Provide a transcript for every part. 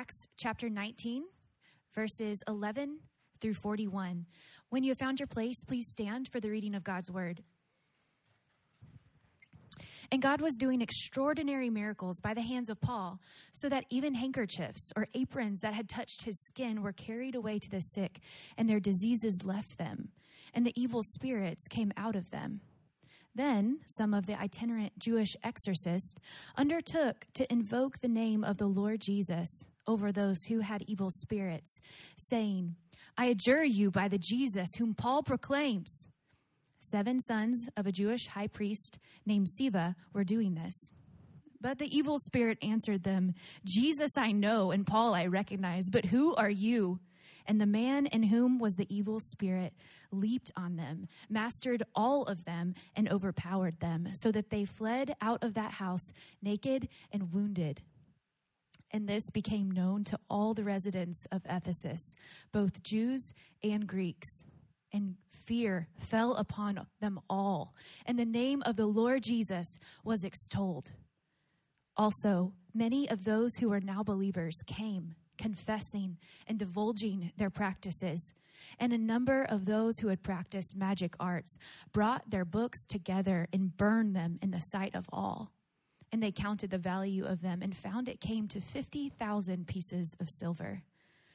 Acts chapter 19, verses 11 through 41. When you have found your place, please stand for the reading of God's word. And God was doing extraordinary miracles by the hands of Paul, so that even handkerchiefs or aprons that had touched his skin were carried away to the sick, and their diseases left them, and the evil spirits came out of them. Then some of the itinerant Jewish exorcists undertook to invoke the name of the Lord Jesus over those who had evil spirits, saying, I adjure you by the Jesus whom Paul proclaims. Seven sons of a Jewish high priest named Sceva were doing this. But the evil spirit answered them, Jesus I know, and Paul I recognize, but who are you? And the man in whom was the evil spirit leaped on them, mastered all of them, and overpowered them, so that they fled out of that house naked and wounded. And this became known to all the residents of Ephesus, both Jews and Greeks and fear fell upon them all, and the name of the Lord Jesus was extolled. Also, many of those who were now believers came, confessing and divulging their practices. And a number of those who had practiced magic arts brought their books together and burned them in the sight of all. And they counted the value of them and found it came to 50,000 pieces of silver.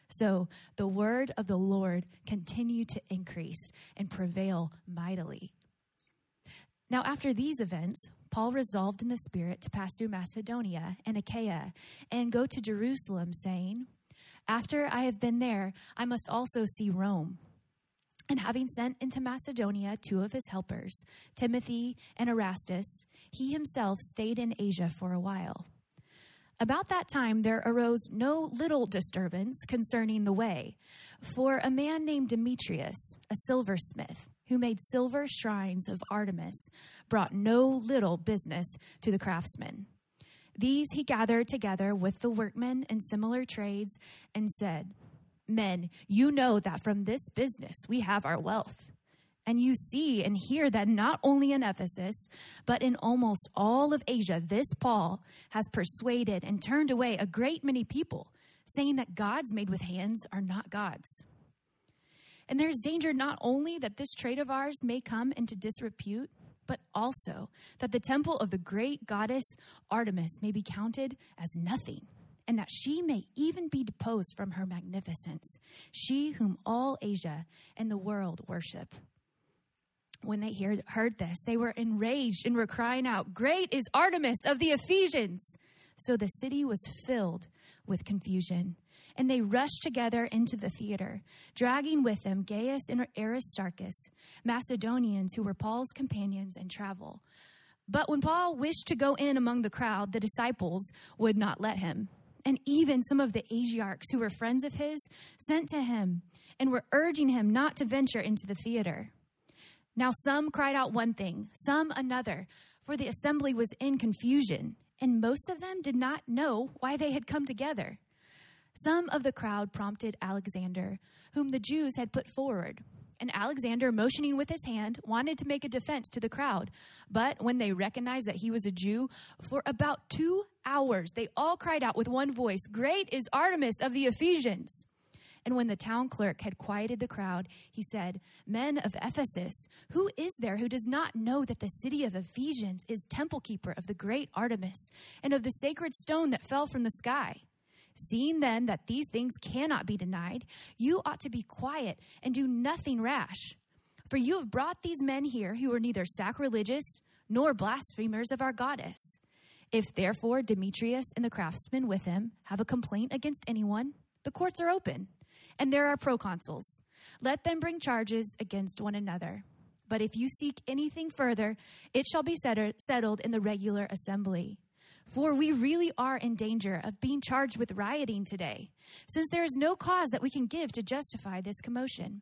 So the word of the Lord continued to increase and prevail mightily. Now, after these events, Paul resolved in the Spirit to pass through Macedonia and Achaia and go to Jerusalem, saying, After I have been there, I must also see Rome. And having sent into Macedonia two of his helpers, Timothy and Erastus, he himself stayed in Asia for a while. About that time, there arose no little disturbance concerning the way, for a man named Demetrius, a silversmith, who made silver shrines of Artemis, brought no little business to the craftsmen. These he gathered together with the workmen in similar trades and said, Men, you know that from this business we have our wealth. And you see and hear that not only in Ephesus, but in almost all of Asia, this Paul has persuaded and turned away a great many people, saying that gods made with hands are not gods. And there's danger not only that this trade of ours may come into disrepute, but also that the temple of the great goddess Artemis may be counted as nothing, and that she may even be deposed from her magnificence, she whom all Asia and the world worship when they heard, heard this, they were enraged and were crying out, Great is Artemis of the Ephesians! So the city was filled with confusion. And they rushed together into the theater, dragging with them Gaius and Aristarchus, Macedonians who were Paul's companions in travel. But when Paul wished to go in among the crowd, the disciples would not let him. And even some of the Asiarchs who were friends of his sent to him and were urging him not to venture into the theater. Now some cried out one thing, some another, for the assembly was in confusion, and most of them did not know why they had come together. Some of the crowd prompted Alexander, whom the Jews had put forward. And Alexander, motioning with his hand, wanted to make a defense to the crowd. But when they recognized that he was a Jew, for about two hours they all cried out with one voice, Great is Artemis of the Ephesians! And when the town clerk had quieted the crowd, he said, Men of Ephesus, who is there who does not know that the city of Ephesians is temple keeper of the great Artemis and of the sacred stone that fell from the sky? Seeing then that these things cannot be denied, you ought to be quiet and do nothing rash. For you have brought these men here who are neither sacrilegious nor blasphemers of our goddess. If therefore Demetrius and the craftsmen with him have a complaint against anyone, the courts are open and there are proconsuls. Let them bring charges against one another. But if you seek anything further, it shall be settled in the regular assembly. For we really are in danger of being charged with rioting today, since there is no cause that we can give to justify this commotion.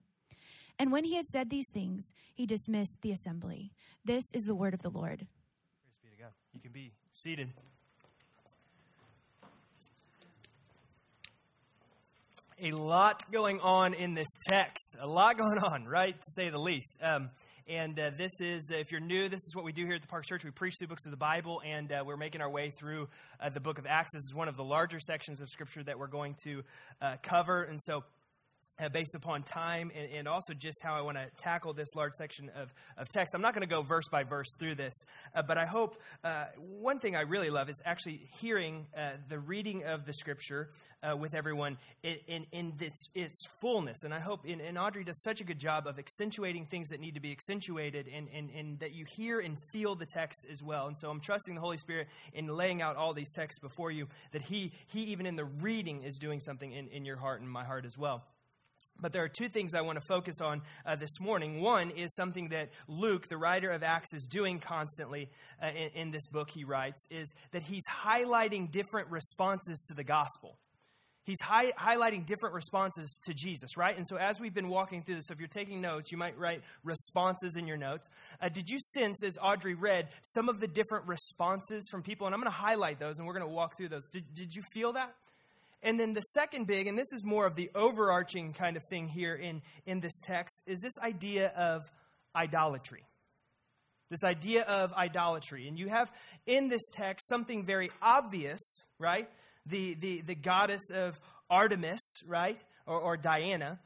And when he had said these things, he dismissed the assembly. This is the word of the Lord. Praise be to God. You can be seated. a lot going on in this text. A lot going on, right, to say the least. Um, And uh, this is, if you're new, this is what we do here at the Park Church. We preach through books of the Bible, and uh, we're making our way through uh, the book of Acts. This is one of the larger sections of Scripture that we're going to uh, cover. And so, uh, based upon time and, and, also just how I want to tackle this large section of, of text. I'm not going to go verse by verse through this, uh, but I hope uh, one thing I really love is actually hearing uh, the reading of the scripture uh, with everyone in, in, in its, its, fullness. And I hope, and, and, Audrey does such a good job of accentuating things that need to be accentuated and, and, and that you hear and feel the text as well. And so I'm trusting the Holy Spirit in laying out all these texts before you, that He, he even in the reading, is doing something in, in your heart and my heart as well. But there are two things I want to focus on uh, this morning. One is something that Luke, the writer of Acts, is doing constantly uh, in, in this book he writes, is that he's highlighting different responses to the gospel. He's high, highlighting different responses to Jesus, right? And so, as we've been walking through this, so if you're taking notes, you might write responses in your notes. Uh, did you sense, as Audrey read, some of the different responses from people? And I'm going to highlight those and we're going to walk through those. Did, did you feel that? And then the second big, and this is more of the overarching kind of thing here in, in this text, is this idea of idolatry. This idea of idolatry. And you have in this text something very obvious, right? The, the, the goddess of Artemis, right? Or, or Diana.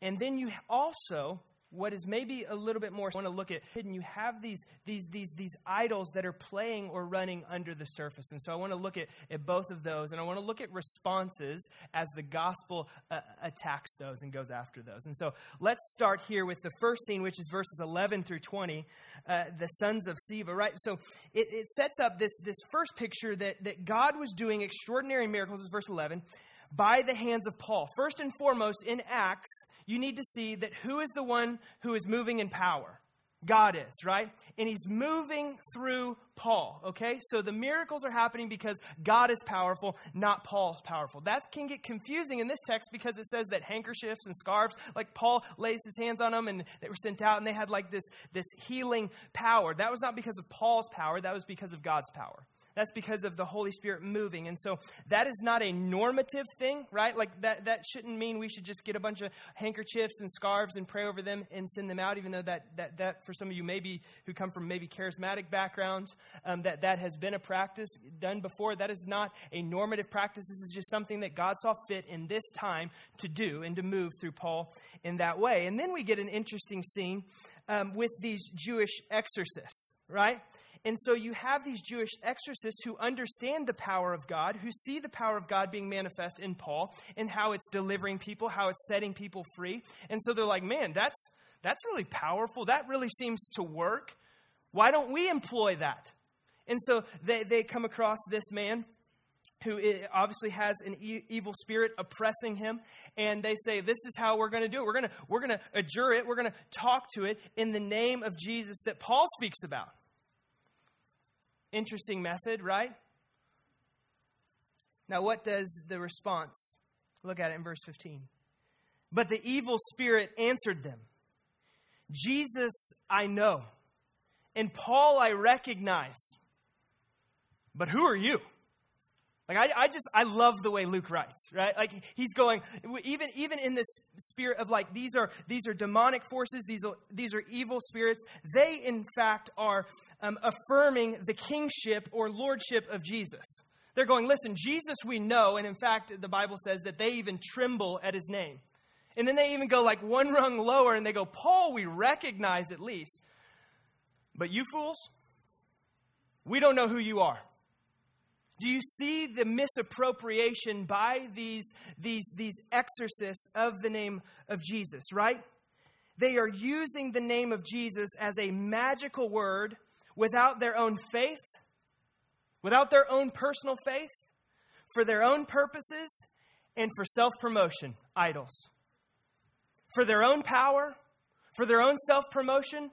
And then you also what is maybe a little bit more I want to look at hidden. You have these these these these idols that are playing or running under the surface, and so I want to look at, at both of those, and I want to look at responses as the gospel uh, attacks those and goes after those. And so let's start here with the first scene, which is verses 11 through 20, uh, the sons of Sceva. Right, so it, it sets up this this first picture that that God was doing extraordinary miracles. Is verse 11 by the hands of Paul. First and foremost, in Acts, you need to see that who is the one who is moving in power? God is, right? And he's moving through Paul, okay? So the miracles are happening because God is powerful, not Paul's powerful. That can get confusing in this text because it says that handkerchiefs and scarves, like Paul lays his hands on them and they were sent out and they had like this, this healing power. That was not because of Paul's power, that was because of God's power. That's because of the Holy Spirit moving. And so that is not a normative thing, right? Like that, that shouldn't mean we should just get a bunch of handkerchiefs and scarves and pray over them and send them out, even though that, that, that for some of you maybe who come from maybe charismatic backgrounds, um, that, that has been a practice done before. That is not a normative practice. This is just something that God saw fit in this time to do and to move through Paul in that way. And then we get an interesting scene um, with these Jewish exorcists, right? And so you have these Jewish exorcists who understand the power of God, who see the power of God being manifest in Paul and how it's delivering people, how it's setting people free. And so they're like, man, that's, that's really powerful. That really seems to work. Why don't we employ that? And so they, they come across this man who obviously has an e- evil spirit oppressing him and they say this is how we're going to do it we're going to we're going to adjure it we're going to talk to it in the name of jesus that paul speaks about Interesting method, right? Now, what does the response? Look at it in verse 15. But the evil spirit answered them Jesus, I know, and Paul, I recognize. But who are you? Like I, I just I love the way Luke writes, right? Like he's going even even in this spirit of like these are these are demonic forces, these are these are evil spirits. They in fact are um, affirming the kingship or lordship of Jesus. They're going, listen, Jesus we know, and in fact the Bible says that they even tremble at his name. And then they even go like one rung lower and they go, Paul, we recognize at least. But you fools, we don't know who you are. Do you see the misappropriation by these, these, these exorcists of the name of Jesus, right? They are using the name of Jesus as a magical word without their own faith, without their own personal faith, for their own purposes, and for self promotion, idols. For their own power, for their own self promotion,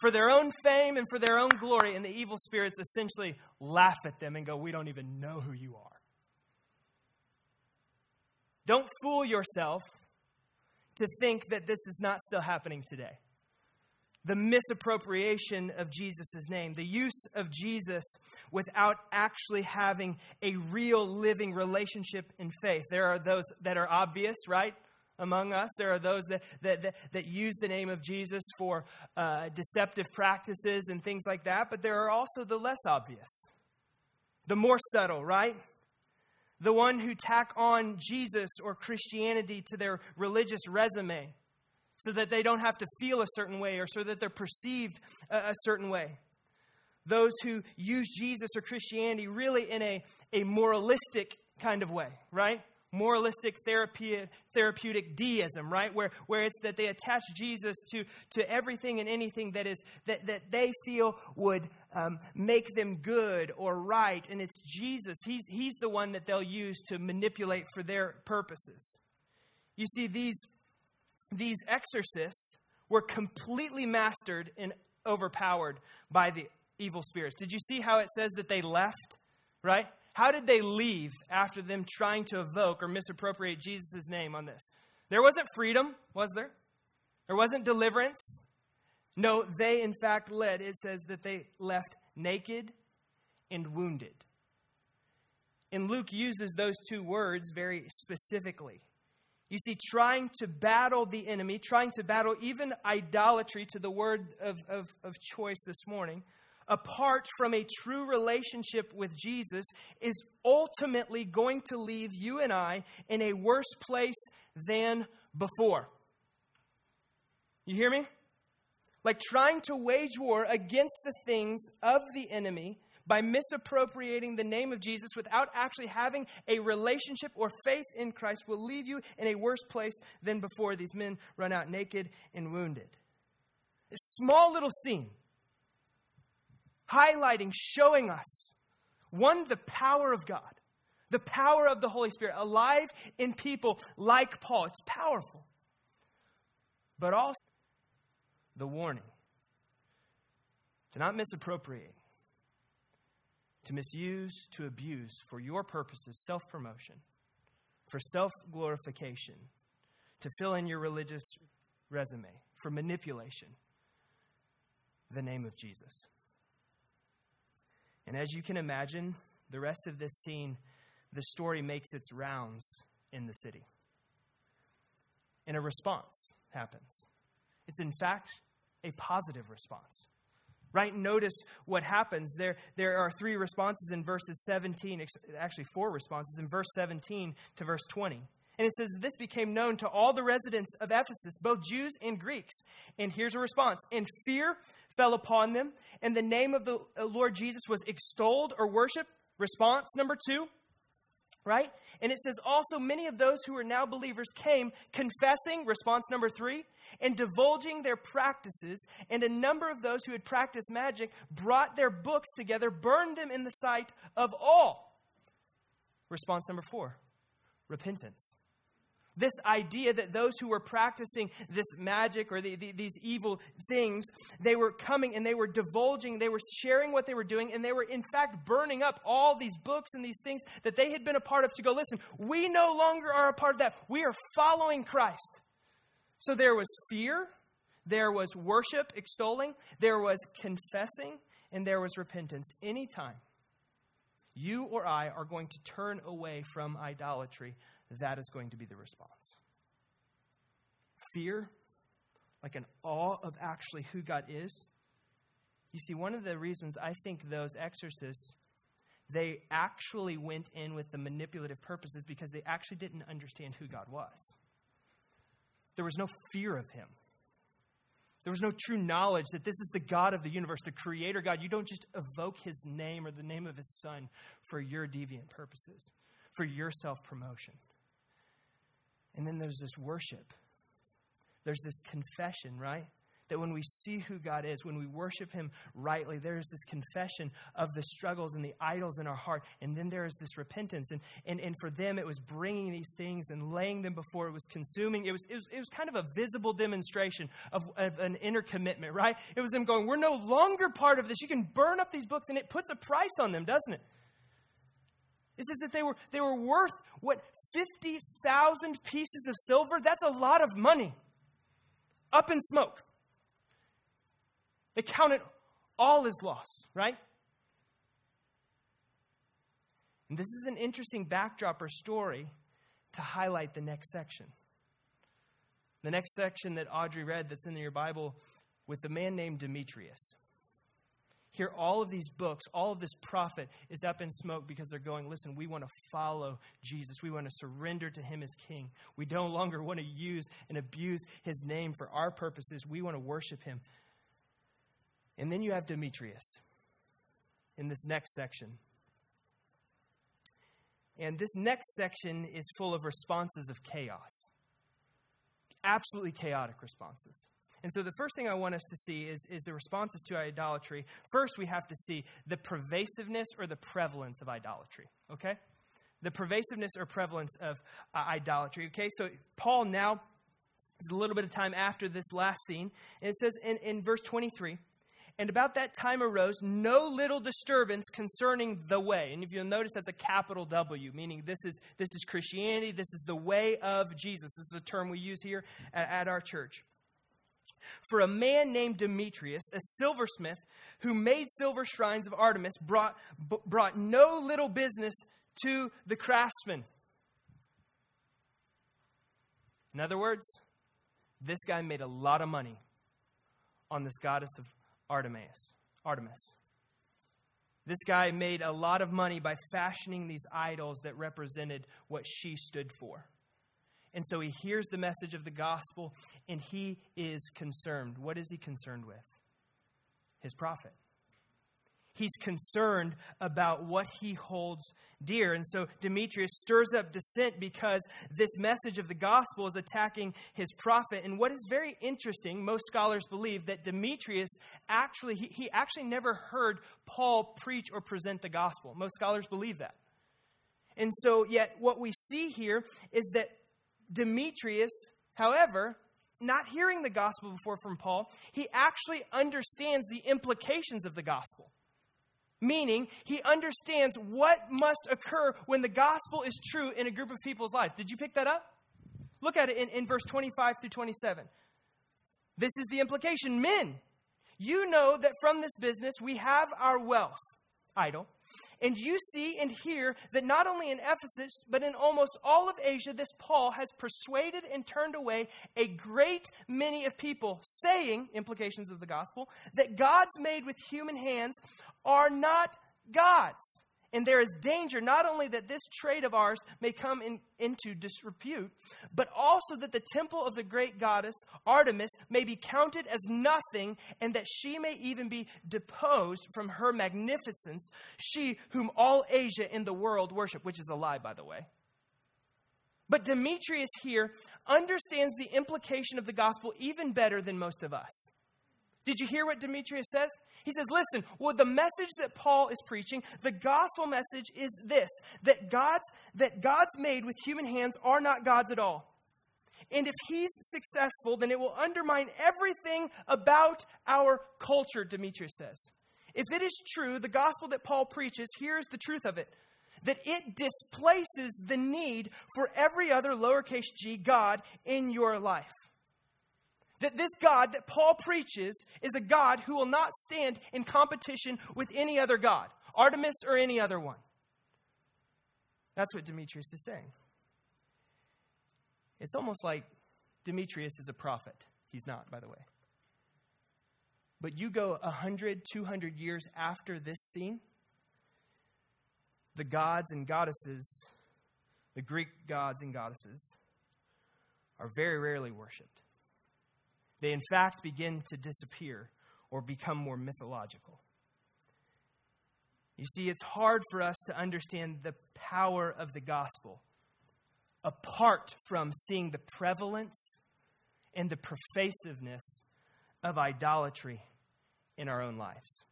for their own fame and for their own glory, and the evil spirits essentially laugh at them and go, We don't even know who you are. Don't fool yourself to think that this is not still happening today. The misappropriation of Jesus' name, the use of Jesus without actually having a real living relationship in faith. There are those that are obvious, right? Among us. There are those that, that, that, that use the name of Jesus for uh, deceptive practices and things like that, but there are also the less obvious, the more subtle, right? The one who tack on Jesus or Christianity to their religious resume so that they don't have to feel a certain way or so that they're perceived a, a certain way. Those who use Jesus or Christianity really in a, a moralistic kind of way, right? Moralistic therapeutic, therapeutic deism, right? Where, where it's that they attach Jesus to, to everything and anything that is that, that they feel would um, make them good or right. And it's Jesus. He's, he's the one that they'll use to manipulate for their purposes. You see, these, these exorcists were completely mastered and overpowered by the evil spirits. Did you see how it says that they left? Right? How did they leave after them trying to evoke or misappropriate Jesus' name on this? There wasn't freedom, was there? There wasn't deliverance. No, they in fact led. It says that they left naked and wounded. And Luke uses those two words very specifically. You see, trying to battle the enemy, trying to battle even idolatry to the word of, of, of choice this morning, apart from a true relationship with Jesus is ultimately going to leave you and I in a worse place than before. You hear me? Like trying to wage war against the things of the enemy by misappropriating the name of Jesus without actually having a relationship or faith in Christ will leave you in a worse place than before. These men run out naked and wounded. A small little scene highlighting, showing us one, the power of God, the power of the Holy Spirit, alive in people like Paul. It's powerful. But also the warning to not misappropriate, to misuse, to abuse for your purposes, self promotion, for self glorification, to fill in your religious resume, for manipulation, the name of Jesus. And as you can imagine, the rest of this scene, the story makes its rounds in the city. And a response happens. It's, in fact, a positive response. Right? Notice what happens. There, there are three responses in verses 17, actually, four responses in verse 17 to verse 20. And it says, This became known to all the residents of Ephesus, both Jews and Greeks. And here's a response. And fear fell upon them, and the name of the uh, Lord Jesus was extolled or worshiped. Response number two, right? And it says, also many of those who are now believers came confessing, response number three, and divulging their practices. And a number of those who had practiced magic brought their books together, burned them in the sight of all. Response number four, repentance this idea that those who were practicing this magic or the, the, these evil things, they were coming and they were divulging, they were sharing what they were doing, and they were in fact burning up all these books and these things that they had been a part of to go, listen, we no longer are a part of that. We are following Christ. So there was fear, there was worship, extolling, there was confessing, and there was repentance. Anytime you or I are going to turn away from idolatry, that is going to be the response. Fear, like an awe of actually who God is. You see, one of the reasons I think those exorcists they actually went in with the manipulative purposes because they actually didn't understand who God was. There was no fear of him. There was no true knowledge that this is the God of the universe, the creator God. You don't just evoke his name or the name of his son for your deviant purposes, for your self promotion. And then there's this worship. There's this confession, right? That when we see who God is, when we worship Him rightly, there is this confession of the struggles and the idols in our heart. And then there is this repentance. And, and, and for them, it was bringing these things and laying them before it was consuming. It was, it was, it was kind of a visible demonstration of, of an inner commitment, right? It was them going, We're no longer part of this. You can burn up these books, and it puts a price on them, doesn't it? It says that they were, they were worth what 50,000 pieces of silver, that's a lot of money. Up in smoke. They counted all as loss, right? And this is an interesting backdrop or story to highlight the next section. The next section that Audrey read that's in your Bible with the man named Demetrius. Here, all of these books, all of this profit is up in smoke because they're going, listen, we want to follow Jesus. We want to surrender to him as king. We no longer want to use and abuse his name for our purposes. We want to worship him. And then you have Demetrius in this next section. And this next section is full of responses of chaos. Absolutely chaotic responses. And so the first thing I want us to see is, is the responses to idolatry. First, we have to see the pervasiveness or the prevalence of idolatry, okay? The pervasiveness or prevalence of uh, idolatry, okay? So Paul now is a little bit of time after this last scene, and it says in, in verse 23 and about that time arose no little disturbance concerning the way. And if you'll notice, that's a capital W, meaning this is, this is Christianity, this is the way of Jesus. This is a term we use here at, at our church. For a man named Demetrius, a silversmith, who made silver shrines of Artemis, brought, b- brought no little business to the craftsmen. In other words, this guy made a lot of money on this goddess of Artemis. Artemis. This guy made a lot of money by fashioning these idols that represented what she stood for. And so he hears the message of the gospel and he is concerned. What is he concerned with? His profit. He's concerned about what he holds dear. And so Demetrius stirs up dissent because this message of the gospel is attacking his profit. And what is very interesting, most scholars believe that Demetrius actually, he, he actually never heard Paul preach or present the gospel. Most scholars believe that. And so, yet, what we see here is that Demetrius, however, not hearing the gospel before from Paul, he actually understands the implications of the gospel. Meaning, he understands what must occur when the gospel is true in a group of people's life. Did you pick that up? Look at it in, in verse 25 through 27. This is the implication. Men, you know that from this business we have our wealth, idol. And you see and hear that not only in Ephesus, but in almost all of Asia, this Paul has persuaded and turned away a great many of people, saying, implications of the gospel, that gods made with human hands are not gods. And there is danger not only that this trade of ours may come in, into disrepute, but also that the temple of the great goddess Artemis may be counted as nothing, and that she may even be deposed from her magnificence, she whom all Asia in the world worship, which is a lie, by the way. But Demetrius here understands the implication of the gospel even better than most of us. Did you hear what Demetrius says? He says, Listen, well, the message that Paul is preaching, the gospel message is this that God's, that God's made with human hands are not gods at all. And if he's successful, then it will undermine everything about our culture, Demetrius says. If it is true, the gospel that Paul preaches, here's the truth of it that it displaces the need for every other lowercase g God in your life. That this God that Paul preaches is a God who will not stand in competition with any other God, Artemis or any other one. That's what Demetrius is saying. It's almost like Demetrius is a prophet. He's not, by the way. But you go 100, 200 years after this scene, the gods and goddesses, the Greek gods and goddesses, are very rarely worshiped. They, in fact, begin to disappear or become more mythological. You see, it's hard for us to understand the power of the gospel apart from seeing the prevalence and the pervasiveness of idolatry in our own lives.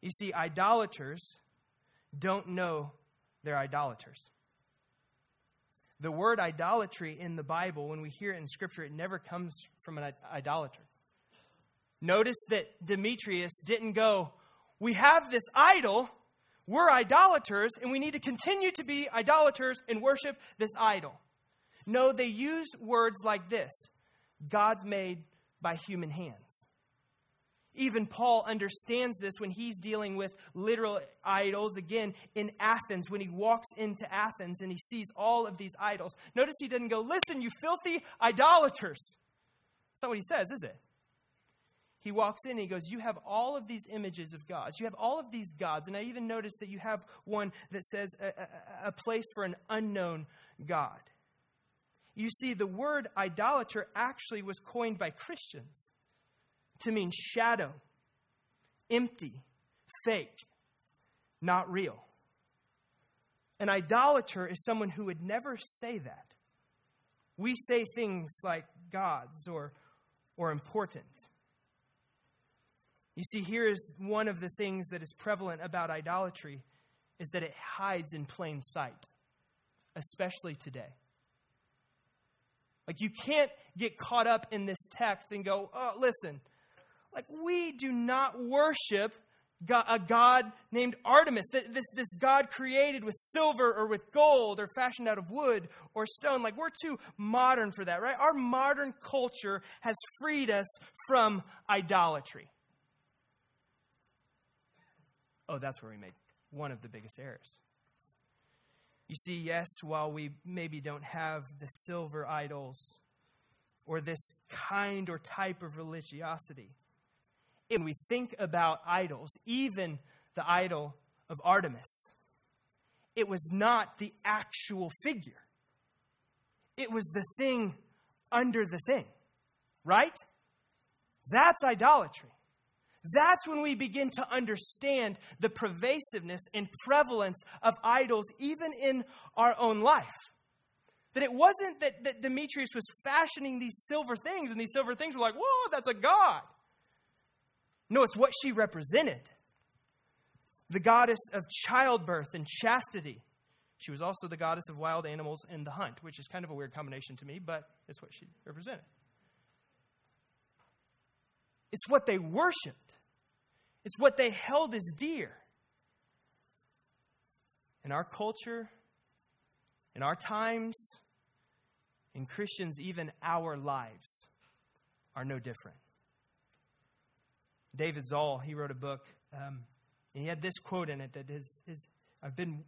You see, idolaters don't know they're idolaters. The word idolatry in the Bible, when we hear it in Scripture, it never comes from an idolater. Notice that Demetrius didn't go, We have this idol, we're idolaters, and we need to continue to be idolaters and worship this idol. No, they use words like this God's made by human hands. Even Paul understands this when he's dealing with literal idols again in Athens, when he walks into Athens and he sees all of these idols. Notice he doesn't go, Listen, you filthy idolaters. That's not what he says, is it? He walks in and he goes, You have all of these images of gods. You have all of these gods. And I even noticed that you have one that says a, a, a place for an unknown God. You see, the word idolater actually was coined by Christians to mean shadow, empty, fake, not real. An idolater is someone who would never say that. We say things like gods or, or important. You see, here is one of the things that is prevalent about idolatry is that it hides in plain sight, especially today. Like, you can't get caught up in this text and go, oh, listen, like, we do not worship a God named Artemis, this, this God created with silver or with gold or fashioned out of wood or stone. Like, we're too modern for that, right? Our modern culture has freed us from idolatry. Oh, that's where we made one of the biggest errors. You see, yes, while we maybe don't have the silver idols or this kind or type of religiosity, when we think about idols, even the idol of Artemis, it was not the actual figure. It was the thing under the thing, right? That's idolatry. That's when we begin to understand the pervasiveness and prevalence of idols, even in our own life. That it wasn't that, that Demetrius was fashioning these silver things, and these silver things were like, whoa, that's a god. No, it's what she represented the goddess of childbirth and chastity. She was also the goddess of wild animals and the hunt, which is kind of a weird combination to me, but it's what she represented. It's what they worshiped, it's what they held as dear. In our culture, in our times, in Christians, even our lives are no different. David Zahl, he wrote a book, um, and he had this quote in it that is, is I've been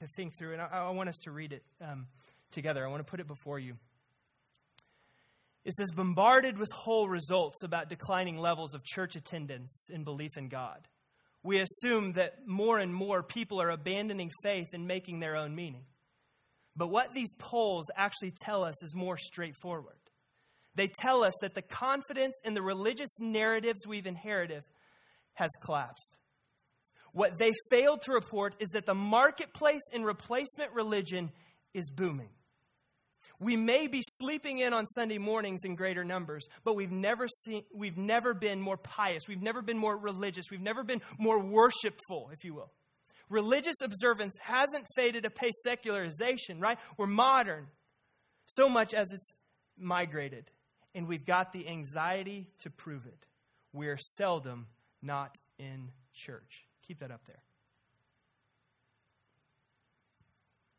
to think through, and I, I want us to read it um, together. I want to put it before you. It says, bombarded with whole results about declining levels of church attendance and belief in God. We assume that more and more people are abandoning faith and making their own meaning. But what these polls actually tell us is more straightforward. They tell us that the confidence in the religious narratives we've inherited has collapsed. What they failed to report is that the marketplace in replacement religion is booming. We may be sleeping in on Sunday mornings in greater numbers, but we've never seen we've never been more pious, we've never been more religious, we've never been more worshipful, if you will. Religious observance hasn't faded to pay secularization, right? We're modern so much as it's migrated and we've got the anxiety to prove it. We're seldom not in church. Keep that up there.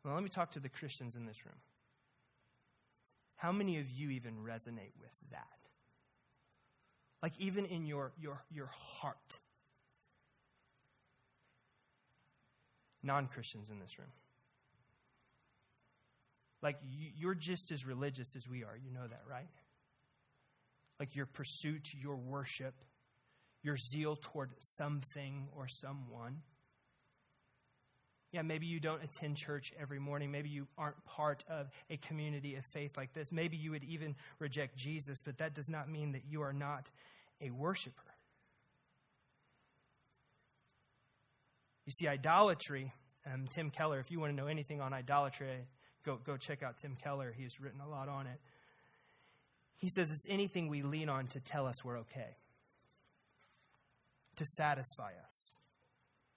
Well, let me talk to the Christians in this room. How many of you even resonate with that? Like, even in your, your, your heart. Non Christians in this room. Like, you're just as religious as we are. You know that, right? Like your pursuit, your worship, your zeal toward something or someone. Yeah, maybe you don't attend church every morning. Maybe you aren't part of a community of faith like this. Maybe you would even reject Jesus, but that does not mean that you are not a worshiper. You see, idolatry, um, Tim Keller, if you want to know anything on idolatry, go, go check out Tim Keller. He's written a lot on it. He says it's anything we lean on to tell us we're okay, to satisfy us.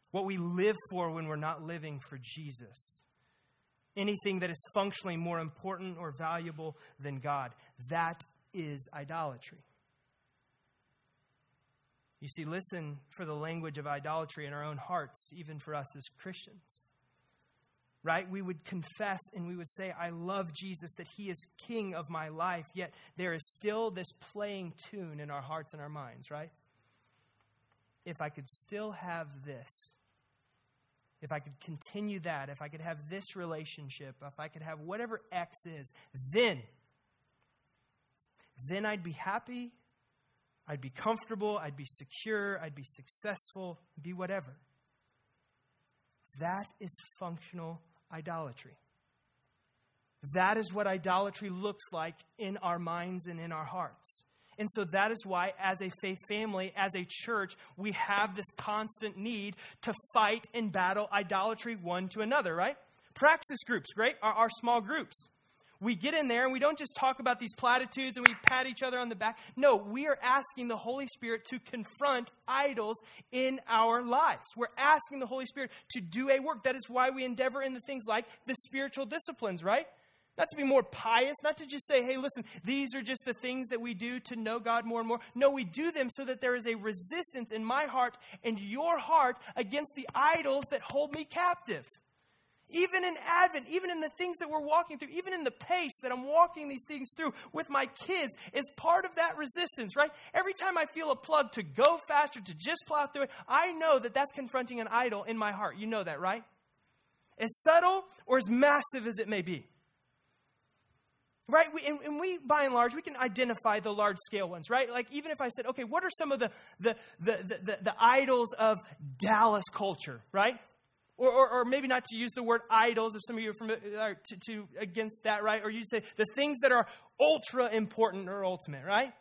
What we live for when we're not living for Jesus. Anything that is functionally more important or valuable than God. That is idolatry. You see, listen for the language of idolatry in our own hearts, even for us as Christians right? We would confess and we would say, I love Jesus, that he is king of my life, yet there is still this playing tune in our hearts and our minds, right? if I could still have this, if I could continue that, if I could have this relationship, if I could have whatever X is, then, then I'd be happy, I'd be comfortable, I'd be secure, I'd be successful, be whatever. That is functional idolatry. That is what idolatry looks like in our minds and in our hearts. And so that is why, as a faith family, as a church, we have this constant need to fight and battle idolatry one to another, right? Praxis groups, great, are our small groups. We get in there and we don't just talk about these platitudes and we pat each other on the back. No, we are asking the Holy Spirit to confront idols in our lives. We're asking the Holy Spirit to do a work. That is why we endeavor in the things like the spiritual disciplines, right? Not to be more pious, not to just say, hey, listen, these are just the things that we do to know God more and more. No, we do them so that there is a resistance in my heart and your heart against the idols that hold me captive. Even in Advent, even in the things that we're walking through, even in the pace that I'm walking these things through with my kids, is part of that resistance, right? Every time I feel a plug to go faster, to just plow through it, I know that that's confronting an idol in my heart. You know that, right? As subtle or as massive as it may be. Right? We, and, and, we, by and large, we can identify the large scale ones, right? Like, even if I said, okay, what are some of the, the, the, the, the idols of Dallas culture, right? Or, or, or, maybe not to use the word idols if some of you are familiar to, to against that, right? Or you'd say the things that are ultra important or ultimate, right?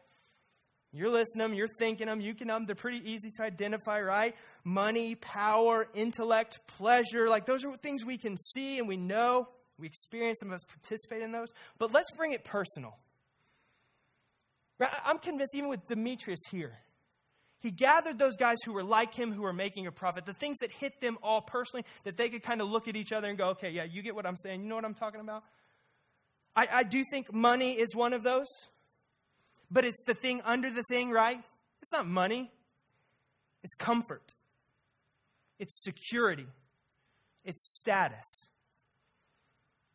You're listing them, you're thinking them, you can them. They're pretty easy to identify, right? Money, power, intellect, pleasure. Like those are things we can see and we know. We experience, some of us participate in those. But let's bring it personal. I'm convinced, even with Demetrius here, he gathered those guys who were like him, who were making a profit, the things that hit them all personally, that they could kind of look at each other and go, okay, yeah, you get what I'm saying. You know what I'm talking about? I, I do think money is one of those, but it's the thing under the thing, right? It's not money, it's comfort, it's security, it's status.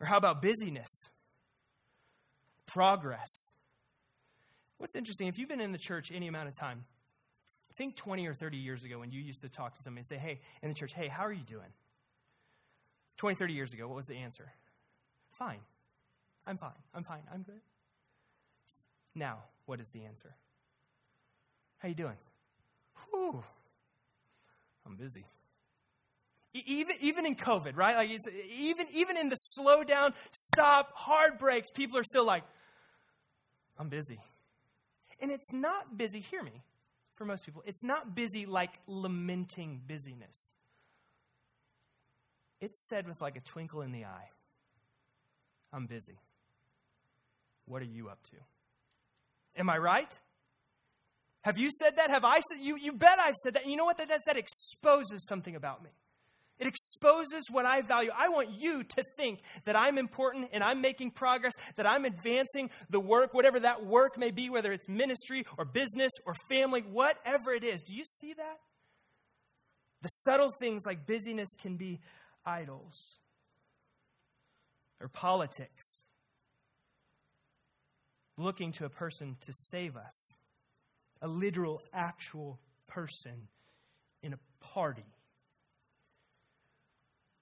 Or how about busyness? Progress. What's interesting, if you've been in the church any amount of time, think 20 or 30 years ago when you used to talk to somebody and say, hey, in the church, hey, how are you doing? 20, 30 years ago, what was the answer? Fine. I'm fine. I'm fine. I'm good. Now, what is the answer? How you doing? Whew. I'm busy. Even, even in COVID, right? Like even, even in the slow down, stop, hard breaks, people are still like, I'm busy. And it's not busy, hear me, for most people, it's not busy like lamenting busyness. It's said with like a twinkle in the eye I'm busy. What are you up to? Am I right? Have you said that? Have I said you you bet I've said that. And you know what that does? That exposes something about me. It exposes what I value. I want you to think that I'm important and I'm making progress, that I'm advancing the work, whatever that work may be, whether it's ministry or business or family, whatever it is. Do you see that? The subtle things like busyness can be idols or politics, looking to a person to save us, a literal, actual person in a party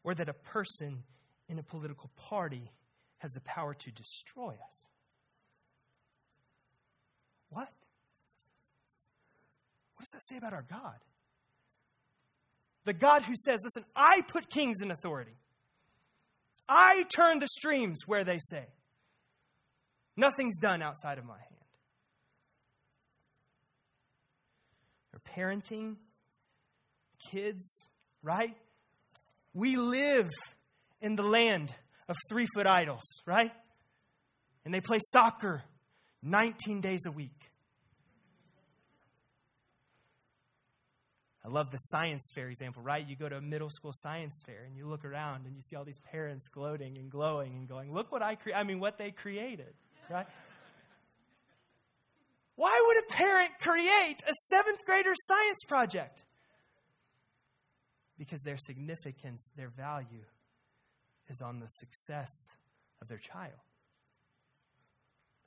or that a person in a political party has the power to destroy us. What? What does that say about our God? The God who says, Listen, I put kings in authority. I turn the streams where they say. Nothing's done outside of my hand. They're parenting kids, right? We live in the land of three foot idols, right? And they play soccer 19 days a week. I love the science fair example, right? You go to a middle school science fair and you look around and you see all these parents gloating and glowing and going, "Look what I cre- I mean what they created." Right? Why would a parent create a 7th grader science project? Because their significance, their value, is on the success of their child.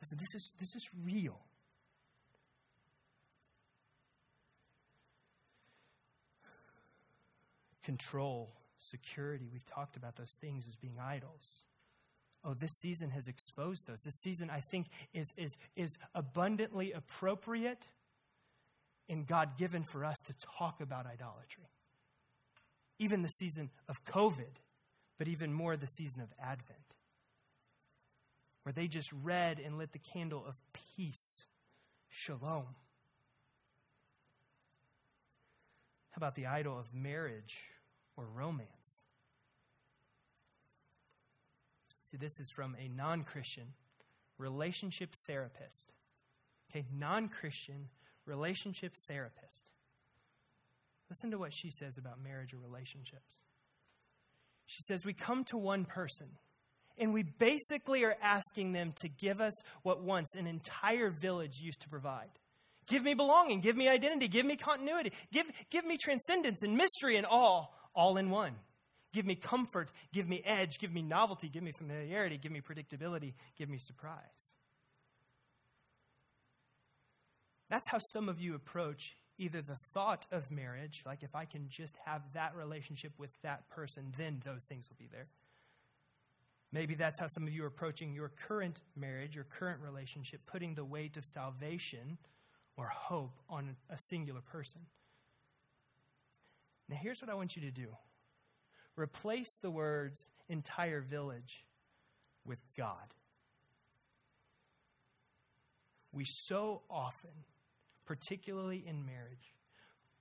Listen, this is, this is real. control, security. We've talked about those things as being idols. Oh, this season has exposed those. This season, I think, is, is, is abundantly appropriate and God given for us to talk about idolatry. Even the season of COVID, but even more the season of Advent, where they just read and lit the candle of peace, shalom. How about the idol of marriage or romance? See, this is from a non Christian relationship therapist. Okay, non Christian relationship therapist. Listen to what she says about marriage or relationships. She says, We come to one person, and we basically are asking them to give us what once an entire village used to provide. Give me belonging, give me identity, give me continuity, give, give me transcendence and mystery and all, all in one. Give me comfort, give me edge, give me novelty, give me familiarity, give me predictability, give me surprise. That's how some of you approach either the thought of marriage, like if I can just have that relationship with that person, then those things will be there. Maybe that's how some of you are approaching your current marriage, your current relationship, putting the weight of salvation or hope on a singular person. Now, here's what I want you to do replace the words entire village with God. We so often particularly in marriage,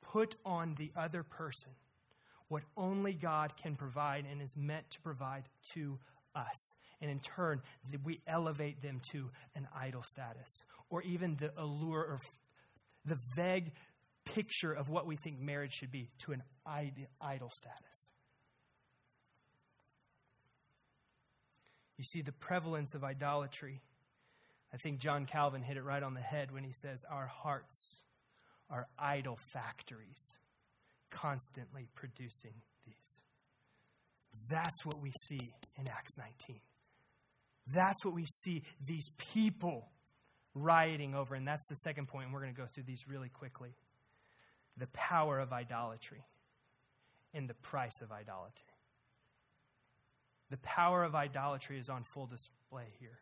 put on the other person what only God can provide and is meant to provide to us. And in turn, we elevate them to an idol status or even the allure or the vague picture of what we think marriage should be to an idol status. You see, the prevalence of idolatry I think John Calvin hit it right on the head when he says, Our hearts are idol factories, constantly producing these. That's what we see in Acts 19. That's what we see these people rioting over. And that's the second point, and we're going to go through these really quickly. The power of idolatry and the price of idolatry. The power of idolatry is on full display here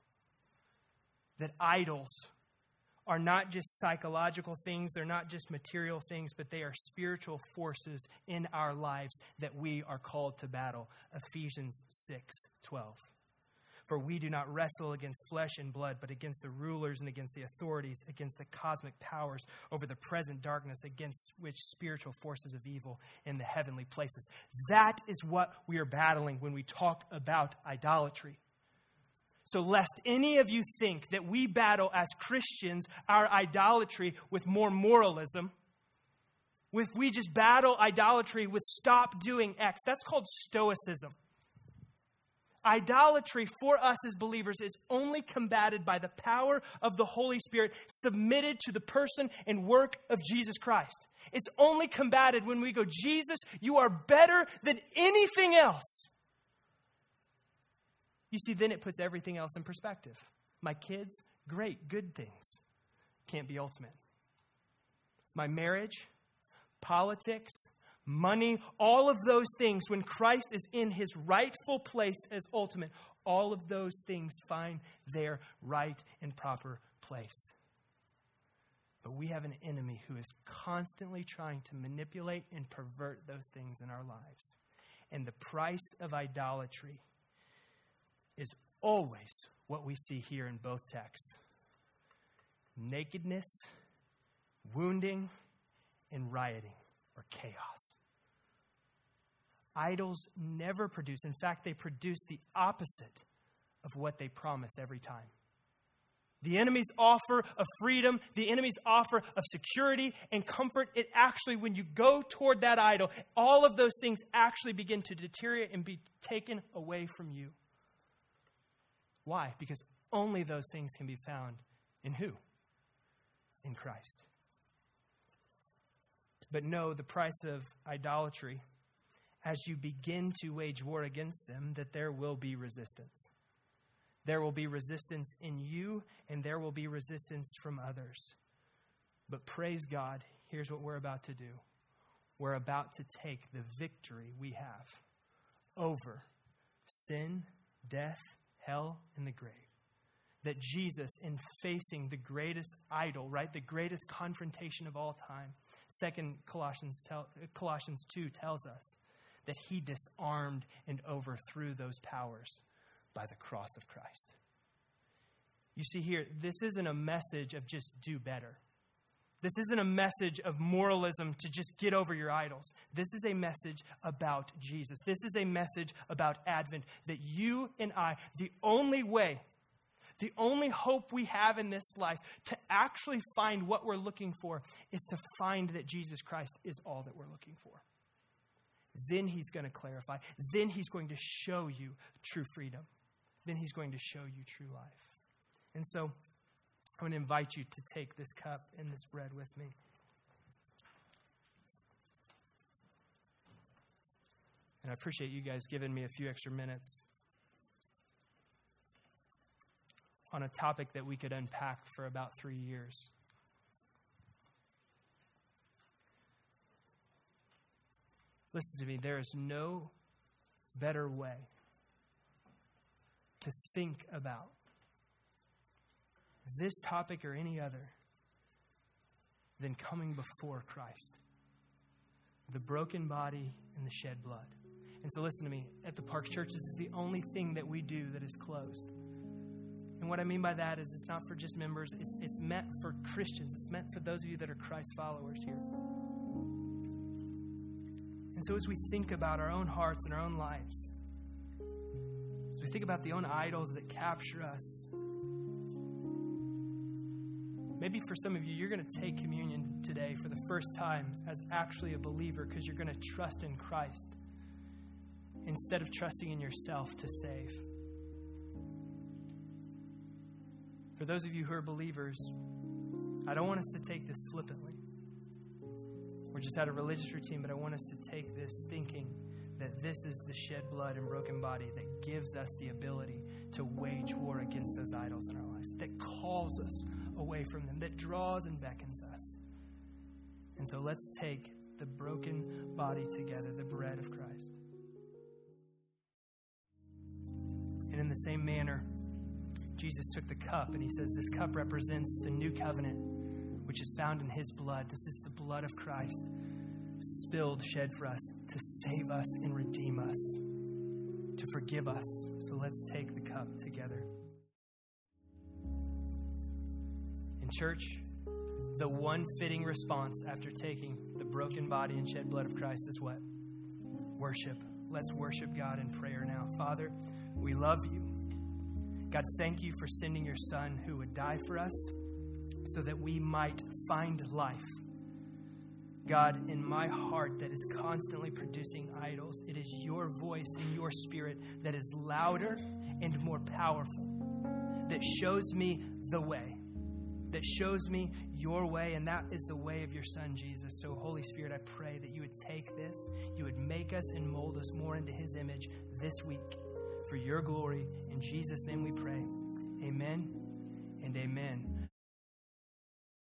that idols are not just psychological things, they're not just material things, but they are spiritual forces in our lives that we are called to battle. Ephesians 6 12. For we do not wrestle against flesh and blood, but against the rulers and against the authorities, against the cosmic powers over the present darkness, against which spiritual forces of evil in the heavenly places. That is what we are battling when we talk about idolatry. So, lest any of you think that we battle as Christians our idolatry with more moralism, with we just battle idolatry with stop doing X, that's called stoicism. Idolatry for us as believers is only combated by the power of the Holy Spirit submitted to the person and work of Jesus Christ. It's only combated when we go, Jesus, you are better than anything else. You see, then it puts everything else in perspective. My kids, great, good things. Can't be ultimate. My marriage, politics, money, all of those things, when Christ is in his rightful place as ultimate, all of those things find their right and proper place. But we have an enemy who is constantly trying to manipulate and pervert those things in our lives. And the price of idolatry is always what we see here in both texts nakedness, wounding, and rioting or chaos. Idols never produce, in fact, they produce the opposite of what they promise every time. The enemy's offer of freedom, the enemy's offer of security and comfort, it actually, when you go toward that idol, all of those things actually begin to deteriorate and be taken away from you. Why? Because only those things can be found in who? In Christ. But know the price of idolatry as you begin to wage war against them, that there will be resistance. There will be resistance in you, and there will be resistance from others. But praise God, here's what we're about to do we're about to take the victory we have over sin, death, hell, and the grave. That Jesus, in facing the greatest idol, right, the greatest confrontation of all time, Second Colossians, tell, Colossians 2 tells us that he disarmed and overthrew those powers by the cross of Christ. You see here, this isn't a message of just do better. This isn't a message of moralism to just get over your idols. This is a message about Jesus. This is a message about Advent that you and I, the only way, the only hope we have in this life to actually find what we're looking for is to find that Jesus Christ is all that we're looking for. Then he's going to clarify. Then he's going to show you true freedom. Then he's going to show you true life. And so I want to invite you to take this cup and this bread with me. And I appreciate you guys giving me a few extra minutes on a topic that we could unpack for about three years. Listen to me, there is no better way to think about this topic or any other than coming before Christ. The broken body and the shed blood. And so, listen to me. At the Park Church, this is the only thing that we do that is closed. And what I mean by that is it's not for just members, it's, it's meant for Christians. It's meant for those of you that are Christ followers here. And so, as we think about our own hearts and our own lives, as we think about the own idols that capture us, Maybe for some of you, you're going to take communion today for the first time as actually a believer because you're going to trust in Christ instead of trusting in yourself to save. For those of you who are believers, I don't want us to take this flippantly. We're just at a religious routine, but I want us to take this thinking that this is the shed blood and broken body that gives us the ability to wage war against those idols in our lives, that calls us away from them, that draws and beckons us. And so let's take the broken body together, the bread of Christ. And in the same manner, Jesus took the cup and he says, This cup represents the new covenant, which is found in his blood. This is the blood of Christ, spilled, shed for us to save us and redeem us, to forgive us. So let's take the cup together. In church, the one fitting response after taking the broken body and shed blood of Christ is what? Worship. Let's worship God in prayer now. Father, we love you. God, thank you for sending your Son who would die for us so that we might find life. God, in my heart that is constantly producing idols, it is your voice and your spirit that is louder and more powerful, that shows me the way that shows me your way, and that is the way of your Son, Jesus. So, Holy Spirit, I pray that you would take this, you would make us and mold us more into his image this week for your glory. In Jesus' name we pray. Amen and amen.